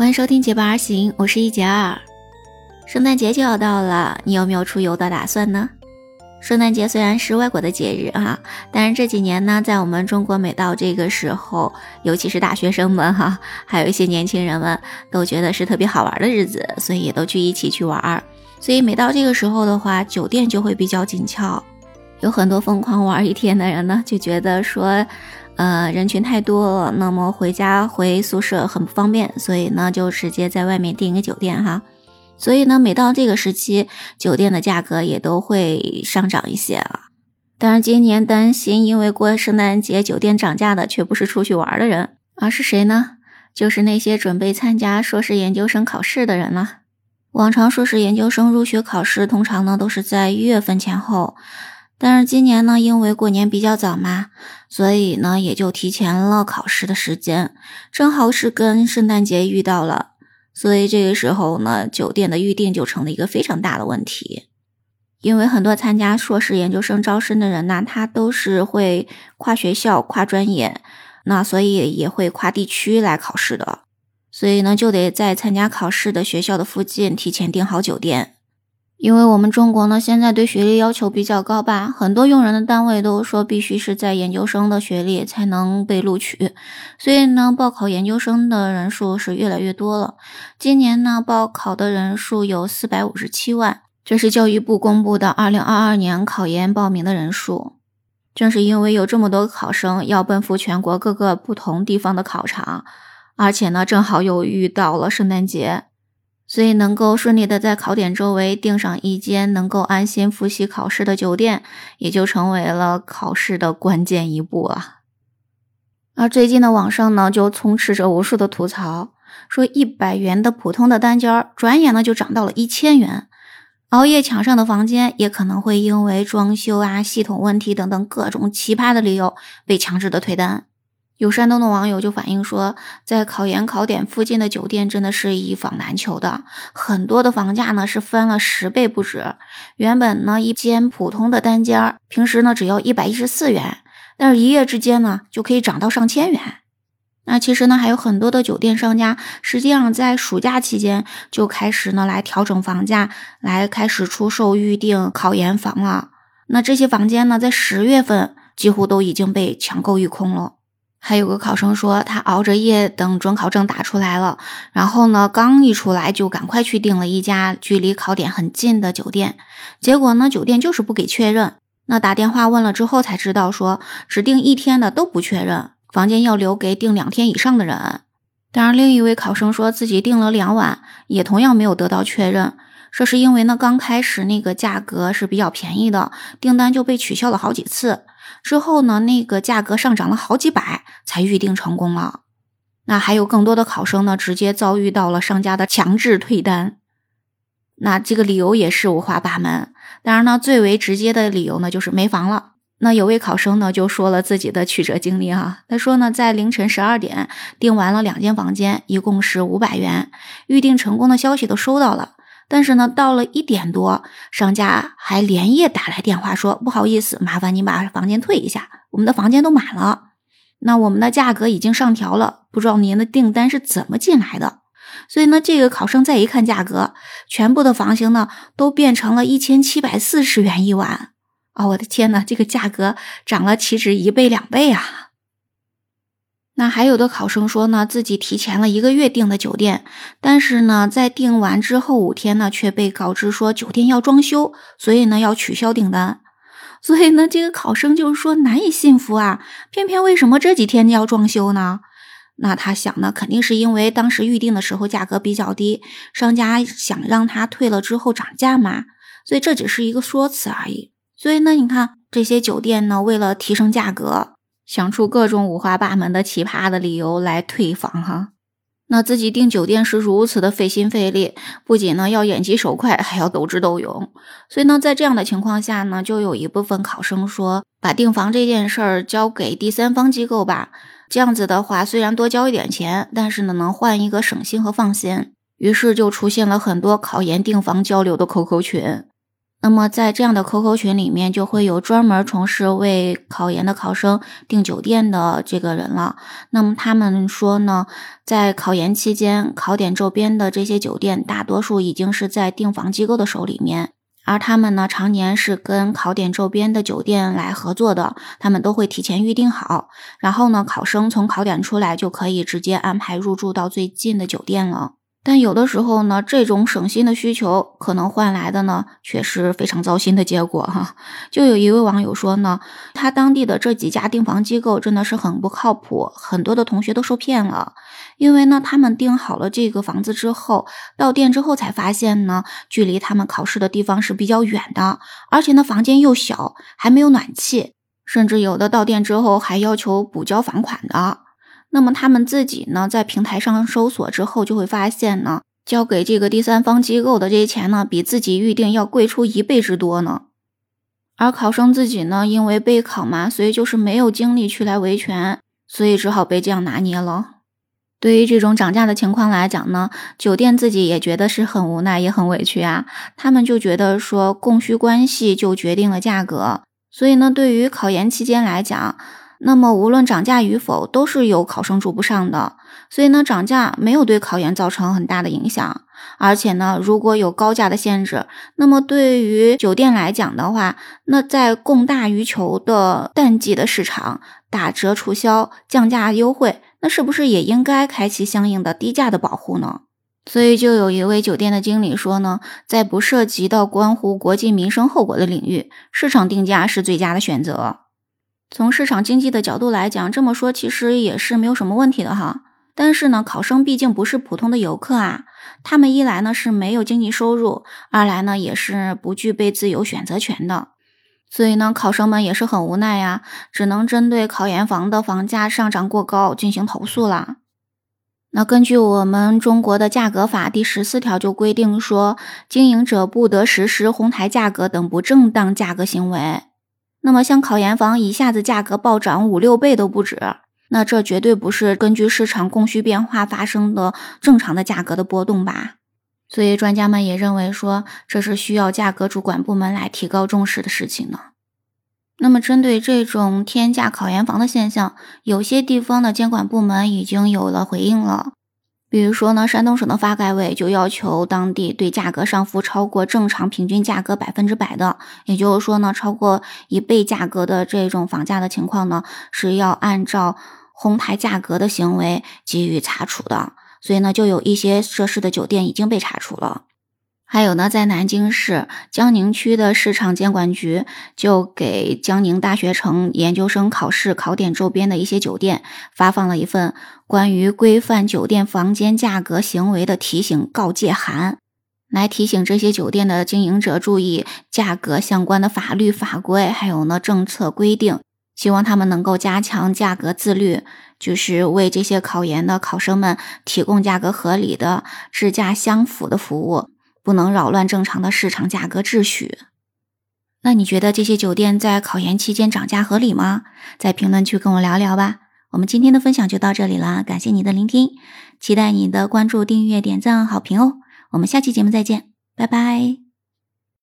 欢迎收听结伴而行，我是一杰二。圣诞节就要到了，你有没有出游的打算呢？圣诞节虽然是外国的节日啊，但是这几年呢，在我们中国每到这个时候，尤其是大学生们哈，还有一些年轻人们都觉得是特别好玩的日子，所以也都聚一起去玩儿。所以每到这个时候的话，酒店就会比较紧俏，有很多疯狂玩一天的人呢，就觉得说。呃，人群太多了，那么回家回宿舍很不方便，所以呢，就直接在外面订一个酒店哈。所以呢，每到这个时期，酒店的价格也都会上涨一些啊。但是今年担心，因为过圣诞节酒店涨价的却不是出去玩的人，而是谁呢？就是那些准备参加硕士研究生考试的人了。往常硕士研究生入学考试通常呢都是在一月份前后。但是今年呢，因为过年比较早嘛，所以呢也就提前了考试的时间，正好是跟圣诞节遇到了，所以这个时候呢，酒店的预订就成了一个非常大的问题。因为很多参加硕士研究生招生的人呢，他都是会跨学校、跨专业，那所以也会跨地区来考试的，所以呢就得在参加考试的学校的附近提前订好酒店。因为我们中国呢，现在对学历要求比较高吧，很多用人的单位都说必须是在研究生的学历才能被录取，所以呢，报考研究生的人数是越来越多了。今年呢，报考的人数有四百五十七万，这是教育部公布的二零二二年考研报名的人数。正是因为有这么多考生要奔赴全国各个不同地方的考场，而且呢，正好又遇到了圣诞节。所以，能够顺利的在考点周围订上一间能够安心复习考试的酒店，也就成为了考试的关键一步啊。而最近的网上呢，就充斥着无数的吐槽，说一百元的普通的单间，转眼呢就涨到了一千元，熬夜抢上的房间，也可能会因为装修啊、系统问题等等各种奇葩的理由被强制的退单。有山东的网友就反映说，在考研考点附近的酒店真的是一房难求的，很多的房价呢是翻了十倍不止。原本呢一间普通的单间，平时呢只要一百一十四元，但是一夜之间呢就可以涨到上千元。那其实呢还有很多的酒店商家，实际上在暑假期间就开始呢来调整房价，来开始出售预定考研房了。那这些房间呢在十月份几乎都已经被抢购一空了。还有个考生说，他熬着夜等准考证打出来了，然后呢，刚一出来就赶快去订了一家距离考点很近的酒店，结果呢，酒店就是不给确认。那打电话问了之后才知道，说只订一天的都不确认，房间要留给订两天以上的人。当然，另一位考生说自己订了两晚，也同样没有得到确认，这是因为呢，刚开始那个价格是比较便宜的，订单就被取消了好几次。之后呢，那个价格上涨了好几百，才预定成功了。那还有更多的考生呢，直接遭遇到了商家的强制退单。那这个理由也是五花八门。当然呢，最为直接的理由呢，就是没房了。那有位考生呢，就说了自己的曲折经历哈。他说呢，在凌晨十二点订完了两间房间，一共是五百元，预定成功的消息都收到了。但是呢，到了一点多，商家还连夜打来电话说：“不好意思，麻烦您把房间退一下，我们的房间都满了。那我们的价格已经上调了，不知道您的订单是怎么进来的。”所以呢，这个考生再一看价格，全部的房型呢都变成了一千七百四十元一晚啊！我的天呐，这个价格涨了岂止一倍两倍啊！那还有的考生说呢，自己提前了一个月订的酒店，但是呢，在订完之后五天呢，却被告知说酒店要装修，所以呢要取消订单。所以呢，这个考生就是说难以信服啊，偏偏为什么这几天要装修呢？那他想呢，肯定是因为当时预定的时候价格比较低，商家想让他退了之后涨价嘛，所以这只是一个说辞而已。所以呢，你看这些酒店呢，为了提升价格。想出各种五花八门的奇葩的理由来退房哈，那自己订酒店是如此的费心费力，不仅呢要眼疾手快，还要斗智斗勇。所以呢，在这样的情况下呢，就有一部分考生说，把订房这件事儿交给第三方机构吧。这样子的话，虽然多交一点钱，但是呢，能换一个省心和放心。于是就出现了很多考研订房交流的 QQ 群。那么在这样的 QQ 群里面，就会有专门从事为考研的考生订酒店的这个人了。那么他们说呢，在考研期间，考点周边的这些酒店，大多数已经是在订房机构的手里面，而他们呢，常年是跟考点周边的酒店来合作的，他们都会提前预定好，然后呢，考生从考点出来就可以直接安排入住到最近的酒店了。但有的时候呢，这种省心的需求可能换来的呢，却是非常糟心的结果哈。就有一位网友说呢，他当地的这几家订房机构真的是很不靠谱，很多的同学都受骗了。因为呢，他们订好了这个房子之后，到店之后才发现呢，距离他们考试的地方是比较远的，而且呢，房间又小，还没有暖气，甚至有的到店之后还要求补交房款的。那么他们自己呢，在平台上搜索之后，就会发现呢，交给这个第三方机构的这些钱呢，比自己预定要贵出一倍之多呢。而考生自己呢，因为备考嘛，所以就是没有精力去来维权，所以只好被这样拿捏了。对于这种涨价的情况来讲呢，酒店自己也觉得是很无奈，也很委屈啊。他们就觉得说，供需关系就决定了价格，所以呢，对于考研期间来讲。那么无论涨价与否，都是有考生住不上的，所以呢，涨价没有对考研造成很大的影响。而且呢，如果有高价的限制，那么对于酒店来讲的话，那在供大于求的淡季的市场，打折促销、降价优惠，那是不是也应该开启相应的低价的保护呢？所以就有一位酒店的经理说呢，在不涉及到关乎国际民生后果的领域，市场定价是最佳的选择。从市场经济的角度来讲，这么说其实也是没有什么问题的哈。但是呢，考生毕竟不是普通的游客啊，他们一来呢是没有经济收入，二来呢也是不具备自由选择权的。所以呢，考生们也是很无奈呀，只能针对考研房的房价上涨过高进行投诉啦。那根据我们中国的价格法第十四条就规定说，经营者不得实施哄抬价格等不正当价格行为。那么，像考研房一下子价格暴涨五六倍都不止，那这绝对不是根据市场供需变化发生的正常的价格的波动吧？所以，专家们也认为说，这是需要价格主管部门来提高重视的事情呢。那么，针对这种天价考研房的现象，有些地方的监管部门已经有了回应了。比如说呢，山东省的发改委就要求当地对价格上浮超过正常平均价格百分之百的，也就是说呢，超过一倍价格的这种房价的情况呢，是要按照哄抬价格的行为给予查处的。所以呢，就有一些涉事的酒店已经被查处了。还有呢，在南京市江宁区的市场监管局就给江宁大学城研究生考试考点周边的一些酒店发放了一份关于规范酒店房间价格行为的提醒告诫函，来提醒这些酒店的经营者注意价格相关的法律法规，还有呢政策规定，希望他们能够加强价格自律，就是为这些考研的考生们提供价格合理的、质价相符的服务。不能扰乱正常的市场价格秩序。那你觉得这些酒店在考研期间涨价合理吗？在评论区跟我聊聊吧。我们今天的分享就到这里了，感谢你的聆听，期待你的关注、订阅、点赞、好评哦。我们下期节目再见，拜拜。